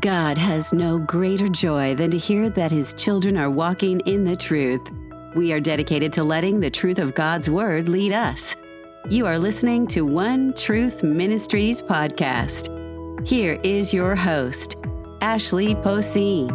God has no greater joy than to hear that his children are walking in the truth. We are dedicated to letting the truth of God's Word lead us. You are listening to One Truth Ministries podcast. Here is your host, Ashley Poseen.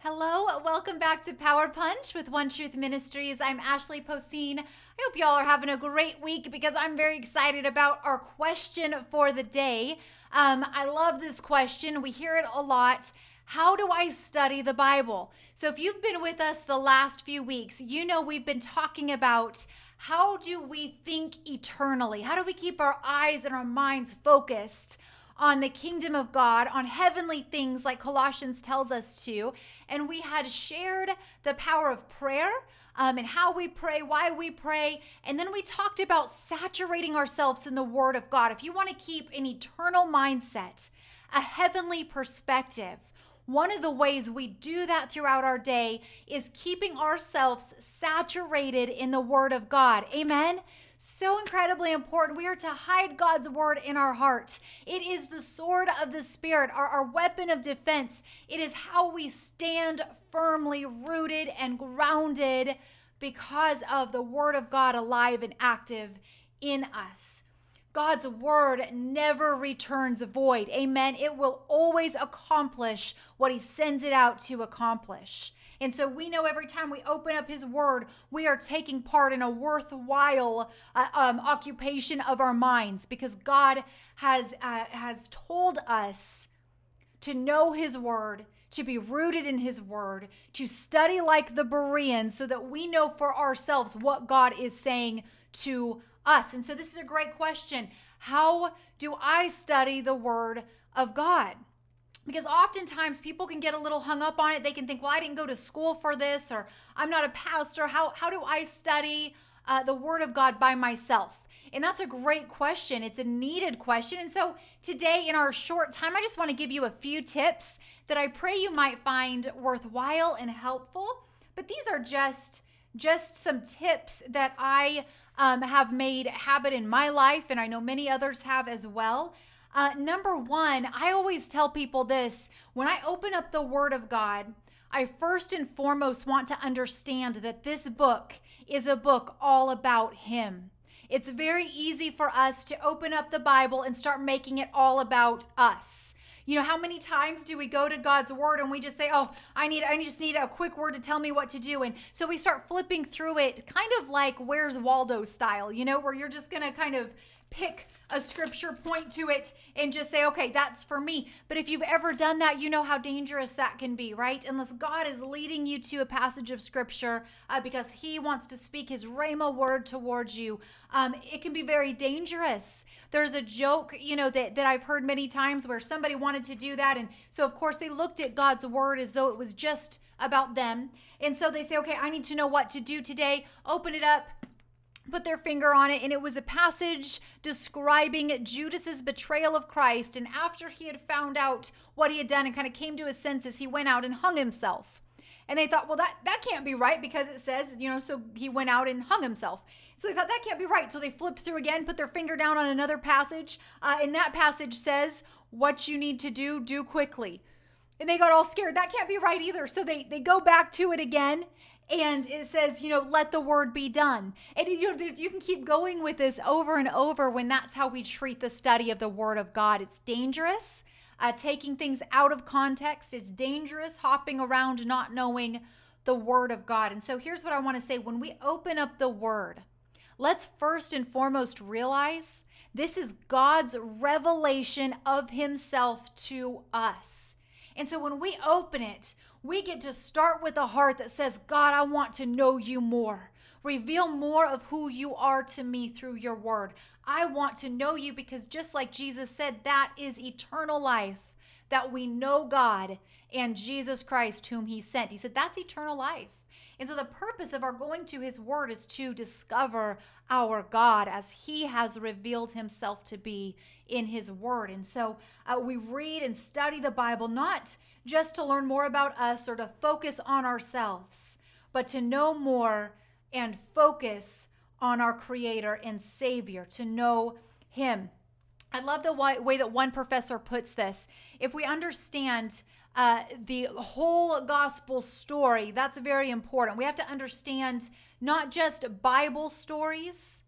Hello, welcome back to Power Punch with One Truth Ministries. I'm Ashley Poseen. I hope y'all are having a great week because I'm very excited about our question for the day. Um, I love this question. We hear it a lot. How do I study the Bible? So, if you've been with us the last few weeks, you know we've been talking about how do we think eternally? How do we keep our eyes and our minds focused on the kingdom of God, on heavenly things like Colossians tells us to? And we had shared the power of prayer um, and how we pray, why we pray. And then we talked about saturating ourselves in the Word of God. If you want to keep an eternal mindset, a heavenly perspective, one of the ways we do that throughout our day is keeping ourselves saturated in the Word of God. Amen. So incredibly important. We are to hide God's word in our hearts. It is the sword of the Spirit, our, our weapon of defense. It is how we stand firmly rooted and grounded because of the word of God alive and active in us. God's word never returns void. Amen. It will always accomplish what he sends it out to accomplish. And so we know every time we open up His Word, we are taking part in a worthwhile uh, um, occupation of our minds because God has uh, has told us to know His Word, to be rooted in His Word, to study like the Bereans, so that we know for ourselves what God is saying to us. And so this is a great question. How do I study the Word of God? because oftentimes people can get a little hung up on it. They can think, well, I didn't go to school for this, or I'm not a pastor. How, how do I study uh, the Word of God by myself? And that's a great question. It's a needed question. And so today, in our short time, I just want to give you a few tips that I pray you might find worthwhile and helpful. But these are just just some tips that I um, have made habit in my life, and I know many others have as well. Uh, number one, I always tell people this when I open up the Word of God, I first and foremost want to understand that this book is a book all about Him. It's very easy for us to open up the Bible and start making it all about us. You know, how many times do we go to God's word and we just say, "Oh, I need I just need a quick word to tell me what to do." And so we start flipping through it kind of like where's Waldo style, you know, where you're just going to kind of pick a scripture, point to it, and just say, okay, that's for me. But if you've ever done that, you know how dangerous that can be, right? Unless God is leading you to a passage of scripture uh, because He wants to speak His Rhema word towards you, um, it can be very dangerous. There's a joke, you know, that, that I've heard many times where somebody wanted to do that. And so, of course, they looked at God's word as though it was just about them. And so they say, okay, I need to know what to do today. Open it up, put their finger on it and it was a passage describing Judas's betrayal of Christ and after he had found out what he had done and kind of came to his senses he went out and hung himself. And they thought, well that that can't be right because it says, you know, so he went out and hung himself. So they thought that can't be right. So they flipped through again, put their finger down on another passage, uh, and that passage says, "What you need to do, do quickly." And they got all scared. That can't be right either. So they they go back to it again, and it says, you know, let the word be done. And you know, you can keep going with this over and over when that's how we treat the study of the word of God. It's dangerous, uh, taking things out of context. It's dangerous hopping around not knowing the word of God. And so here's what I want to say: when we open up the word, let's first and foremost realize this is God's revelation of Himself to us. And so when we open it, we get to start with a heart that says, God, I want to know you more. Reveal more of who you are to me through your word. I want to know you because just like Jesus said, that is eternal life, that we know God and Jesus Christ, whom he sent. He said, that's eternal life. And so the purpose of our going to his word is to discover our God as he has revealed himself to be in his word. And so uh, we read and study the Bible not just to learn more about us or to focus on ourselves, but to know more and focus on our Creator and Savior, to know Him. I love the way that one professor puts this. if we understand uh, the whole gospel story, that's very important. We have to understand not just Bible stories,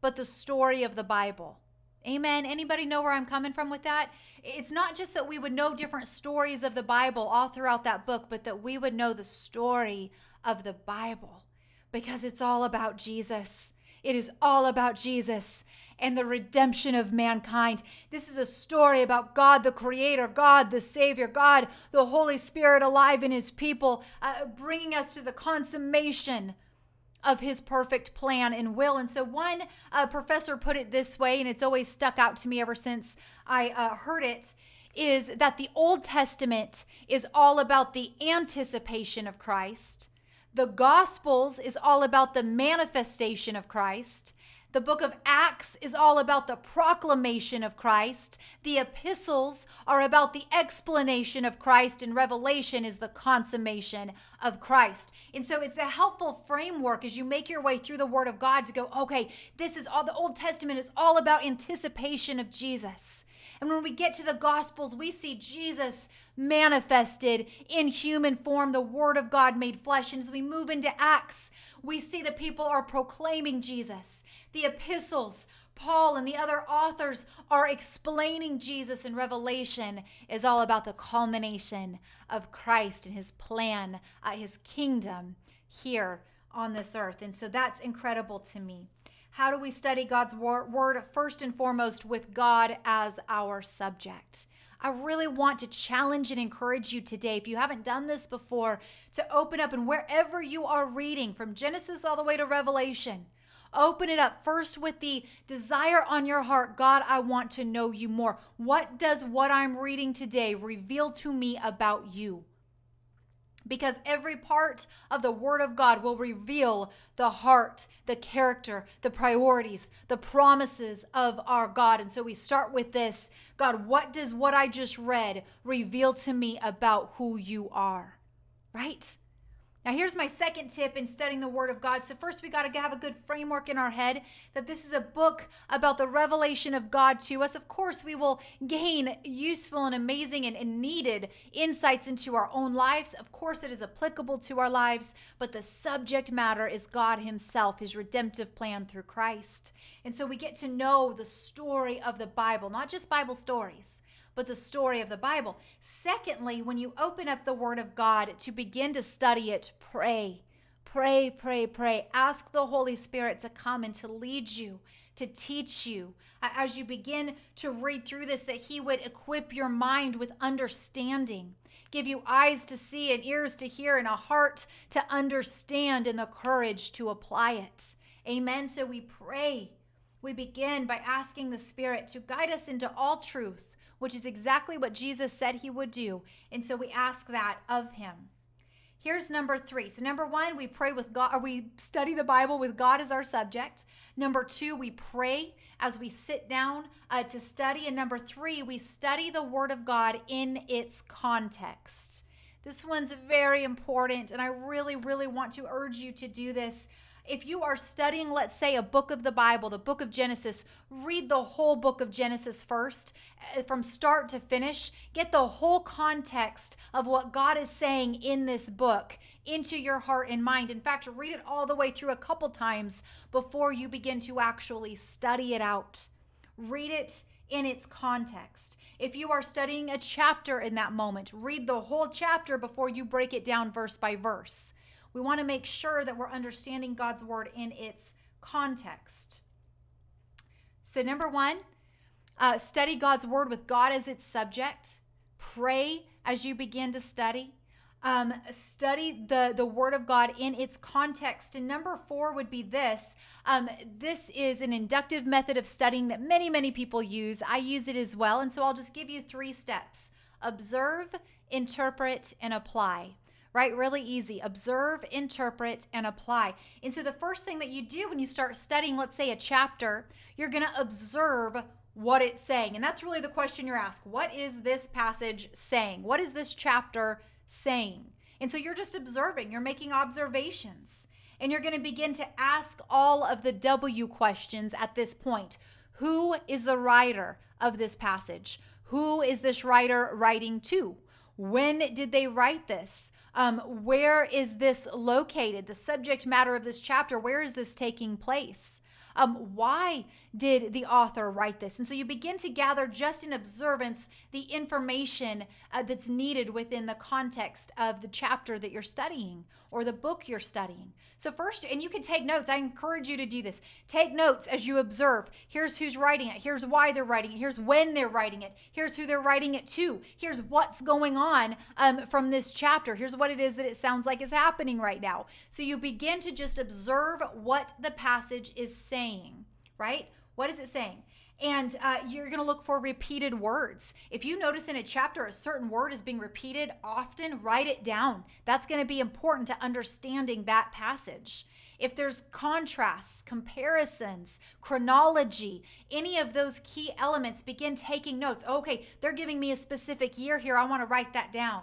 but the story of the Bible. Amen. Anybody know where I'm coming from with that? It's not just that we would know different stories of the Bible all throughout that book, but that we would know the story of the Bible because it's all about Jesus. It is all about Jesus and the redemption of mankind. This is a story about God the Creator, God the Savior, God the Holy Spirit alive in His people, uh, bringing us to the consummation of His perfect plan and will. And so, one uh, professor put it this way, and it's always stuck out to me ever since I uh, heard it. Is that the Old Testament is all about the anticipation of Christ. The Gospels is all about the manifestation of Christ. The book of Acts is all about the proclamation of Christ. The epistles are about the explanation of Christ, and Revelation is the consummation of Christ. And so it's a helpful framework as you make your way through the Word of God to go, okay, this is all the Old Testament is all about anticipation of Jesus. And when we get to the Gospels, we see Jesus manifested in human form, the Word of God made flesh. And as we move into Acts, we see that people are proclaiming Jesus the epistles, Paul and the other authors are explaining Jesus in Revelation is all about the culmination of Christ and his plan, uh, his kingdom here on this earth. And so that's incredible to me. How do we study God's word? First and foremost, with God as our subject. I really want to challenge and encourage you today, if you haven't done this before, to open up and wherever you are reading, from Genesis all the way to Revelation, Open it up first with the desire on your heart God, I want to know you more. What does what I'm reading today reveal to me about you? Because every part of the Word of God will reveal the heart, the character, the priorities, the promises of our God. And so we start with this God, what does what I just read reveal to me about who you are? Right? Now, here's my second tip in studying the Word of God. So, first, we got to have a good framework in our head that this is a book about the revelation of God to us. Of course, we will gain useful and amazing and, and needed insights into our own lives. Of course, it is applicable to our lives, but the subject matter is God Himself, His redemptive plan through Christ. And so, we get to know the story of the Bible, not just Bible stories but the story of the Bible. Secondly, when you open up the Word of God to begin to study it, pray. Pray, pray, pray. Ask the Holy Spirit to come and to lead you, to teach you as you begin to read through this, that He would equip your mind with understanding, give you eyes to see and ears to hear and a heart to understand and the courage to apply it. Amen. So we pray. We begin by asking the Spirit to guide us into all truth which is exactly what Jesus said he would do. And so we ask that of him. Here's number three. So, number one, we pray with God, or we study the Bible with God as our subject. Number two, we pray as we sit down uh, to study. And number three, we study the Word of God in its context. This one's very important, and I really, really want to urge you to do this if you are studying, let's say, a book of the Bible, the book of Genesis, read the whole book of Genesis first, eh, from start to finish. Get the whole context of what God is saying in this book into your heart and mind. In fact, read it all the way through a couple times before you begin to actually study it out. Read it in its context. If you are studying a chapter in that moment, read the whole chapter before you break it down verse by verse. We want to make sure that we're understanding God's word in its context. So, number one, uh, study God's word with God as its subject. Pray as you begin to study. Um, study the, the word of God in its context. And number four would be this. Um, this is an inductive method of studying that many, many people use. I use it as well. And so I'll just give you three steps observe, interpret, and apply right? Really easy. Observe, interpret, and apply. And so the first thing that you do when you start studying, let's say a chapter, you're going to observe what it's saying. And that's really the question you're asked. What is this passage saying? What is this chapter saying? And so you're just observing, you're making observations. And you're going to begin to ask all of the W questions at this point. Who is the writer of this passage? Who is this writer writing to? When did they write this? Um, where is this located? The subject matter of this chapter, where is this taking place? Um, why did the author write this? And so you begin to gather just in observance the information uh, that's needed within the context of the chapter that you're studying or the book you're studying. So, first, and you can take notes. I encourage you to do this. Take notes as you observe. Here's who's writing it. Here's why they're writing it. Here's when they're writing it. Here's who they're writing it to. Here's what's going on um, from this chapter. Here's what it is that it sounds like is happening right now. So, you begin to just observe what the passage is saying, right? What is it saying? And uh, you're going to look for repeated words. If you notice in a chapter a certain word is being repeated often, write it down. That's going to be important to understanding that passage. If there's contrasts, comparisons, chronology, any of those key elements, begin taking notes. Okay, they're giving me a specific year here. I want to write that down.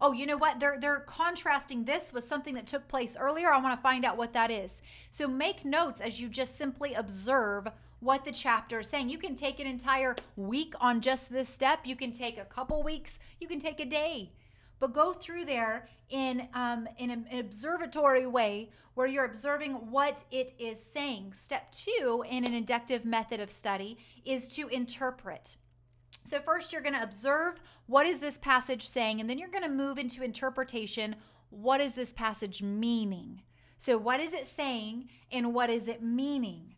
Oh, you know what? They're they're contrasting this with something that took place earlier. I want to find out what that is. So make notes as you just simply observe what the chapter is saying. You can take an entire week on just this step. You can take a couple weeks. You can take a day. But go through there in, um, in an observatory way where you're observing what it is saying. Step two in an inductive method of study is to interpret. So, first, you're going to observe what is this passage saying, and then you're going to move into interpretation. What is this passage meaning? So, what is it saying, and what is it meaning?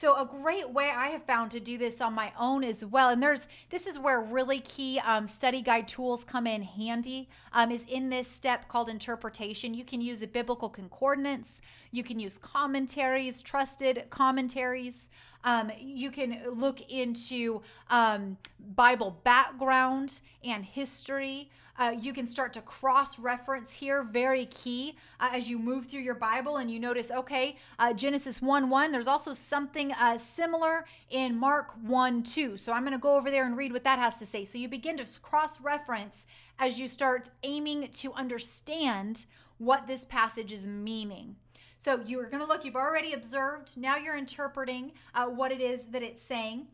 So a great way I have found to do this on my own as well, and there's this is where really key um, study guide tools come in handy. Um, is in this step called interpretation. You can use a biblical concordance. You can use commentaries, trusted commentaries. Um, you can look into um, Bible background and history. Uh, you can start to cross reference here, very key uh, as you move through your Bible and you notice, okay, uh, Genesis 1 1, there's also something uh, similar in Mark 1 2. So I'm going to go over there and read what that has to say. So you begin to cross reference as you start aiming to understand what this passage is meaning. So you're going to look, you've already observed, now you're interpreting uh, what it is that it's saying.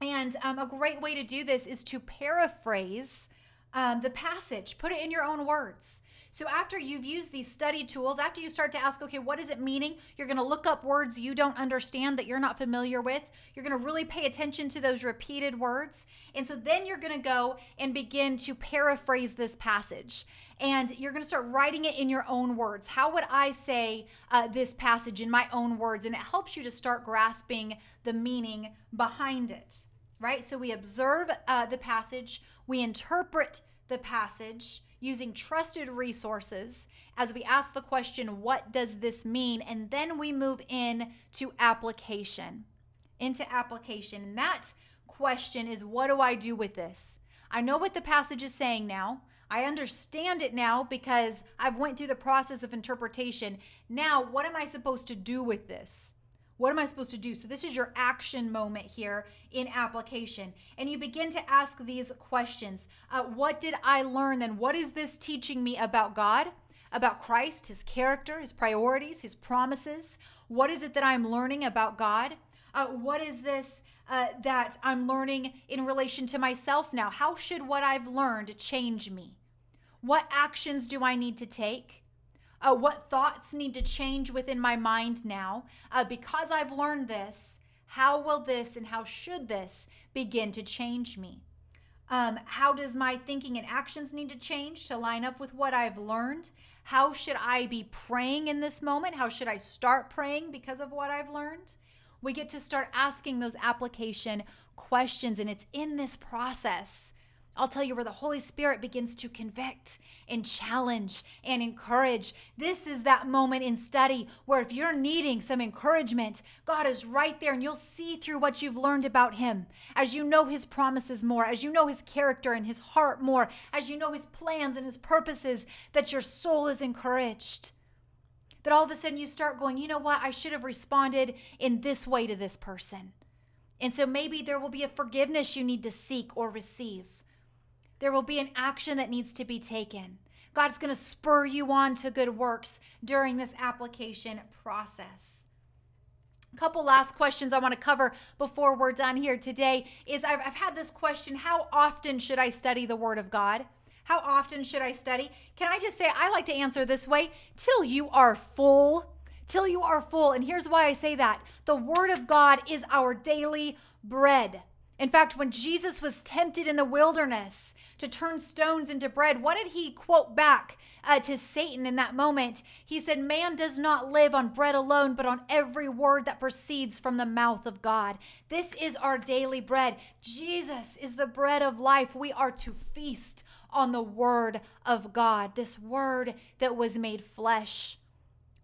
And um, a great way to do this is to paraphrase um, the passage, put it in your own words. So after you've used these study tools, after you start to ask, okay, what is it meaning? You're going to look up words you don't understand that you're not familiar with. You're going to really pay attention to those repeated words. And so then you're going to go and begin to paraphrase this passage. And you're going to start writing it in your own words. How would I say uh, this passage in my own words? And it helps you to start grasping the meaning behind it, right? So we observe uh, the passage, we interpret the passage using trusted resources as we ask the question, what does this mean? And then we move in to application. Into application. And that question is, what do I do with this? I know what the passage is saying now. I understand it now because I've went through the process of interpretation. Now, what am I supposed to do with this? What am I supposed to do? So, this is your action moment here in application. And you begin to ask these questions uh, What did I learn then? What is this teaching me about God, about Christ, his character, his priorities, his promises? What is it that I'm learning about God? Uh, what is this uh, that I'm learning in relation to myself now? How should what I've learned change me? What actions do I need to take? Uh, what thoughts need to change within my mind now. Uh, because I've learned this, how will this and how should this begin to change me? Um, how does my thinking and actions need to change to line up with what I've learned? How should I be praying in this moment? How should I start praying because of what I've learned? We get to start asking those application questions, and it's in this process I'll tell you where the Holy Spirit begins to convict and challenge and encourage. This is that moment in study where if you're needing some encouragement, God is right there and you'll see through what you've learned about Him. As you know His promises more, as you know His character and His heart more, as you know His plans and His purposes, that your soul is encouraged. That all of a sudden you start going, you know what? I should have responded in this way to this person. And so maybe there will be a forgiveness you need to seek or receive. There will be an action that needs to be taken. God's going to spur you on to good works during this application process. A couple last questions I want to cover before we're done here today is I've, I've had this question how often should I study the Word of God? How often should I study? Can I just say, I like to answer this way till you are full. Till you are full. And here's why I say that the Word of God is our daily bread. In fact, when Jesus was tempted in the wilderness to turn stones into bread, what did he quote back uh, to Satan in that moment? He said, Man does not live on bread alone, but on every word that proceeds from the mouth of God. This is our daily bread. Jesus is the bread of life. We are to feast on the word of God, this word that was made flesh,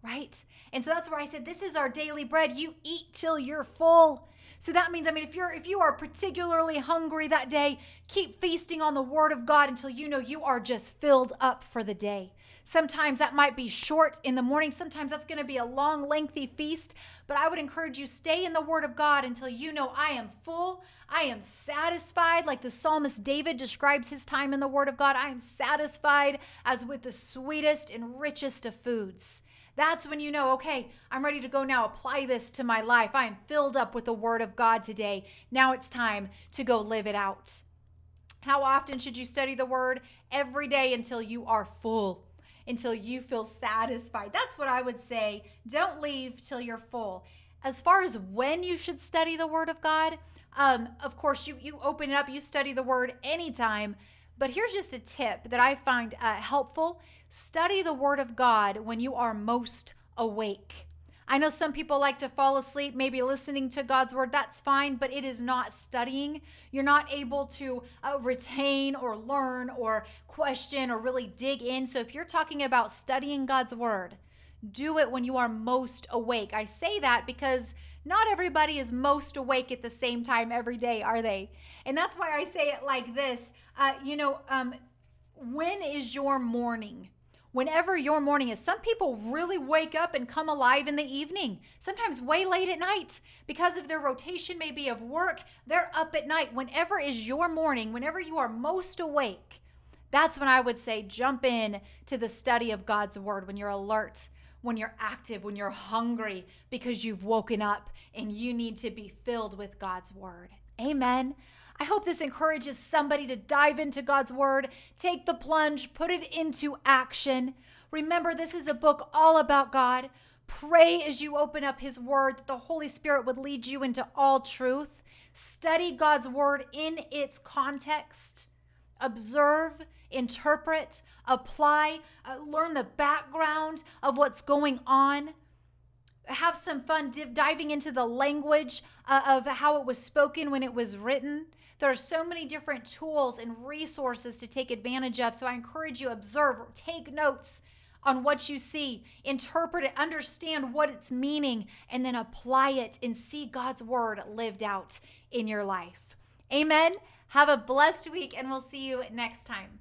right? And so that's where I said, This is our daily bread. You eat till you're full. So that means, I mean, if you're if you are particularly hungry that day, keep feasting on the word of God until you know you are just filled up for the day. Sometimes that might be short in the morning, sometimes that's going to be a long, lengthy feast. But I would encourage you stay in the word of God until you know I am full, I am satisfied, like the psalmist David describes his time in the word of God. I am satisfied as with the sweetest and richest of foods. That's when you know, okay, I'm ready to go now apply this to my life. I am filled up with the Word of God today. Now it's time to go live it out. How often should you study the Word? Every day until you are full until you feel satisfied. That's what I would say. Don't leave till you're full. As far as when you should study the Word of God, um, of course, you, you open it up, you study the Word anytime. But here's just a tip that I find uh, helpful study the Word of God when you are most awake. I know some people like to fall asleep, maybe listening to God's word. That's fine, but it is not studying. You're not able to uh, retain or learn or question or really dig in. So if you're talking about studying God's word, do it when you are most awake. I say that because not everybody is most awake at the same time every day, are they? And that's why I say it like this. Uh, you know, um, when is your morning? Whenever your morning is. Some people really wake up and come alive in the evening, sometimes way late at night because of their rotation, maybe of work. They're up at night. Whenever is your morning, whenever you are most awake, that's when I would say jump in to the study of God's word when you're alert, when you're active, when you're hungry because you've woken up and you need to be filled with God's word. Amen. I hope this encourages somebody to dive into God's Word, take the plunge, put it into action. Remember, this is a book all about God. Pray as you open up His Word that the Holy Spirit would lead you into all truth. Study God's Word in its context. Observe, interpret, apply, uh, learn the background of what's going on. Have some fun div- diving into the language uh, of how it was spoken when it was written. There are so many different tools and resources to take advantage of. So I encourage you observe, take notes on what you see, interpret it, understand what it's meaning, and then apply it and see God's word lived out in your life. Amen. Have a blessed week, and we'll see you next time.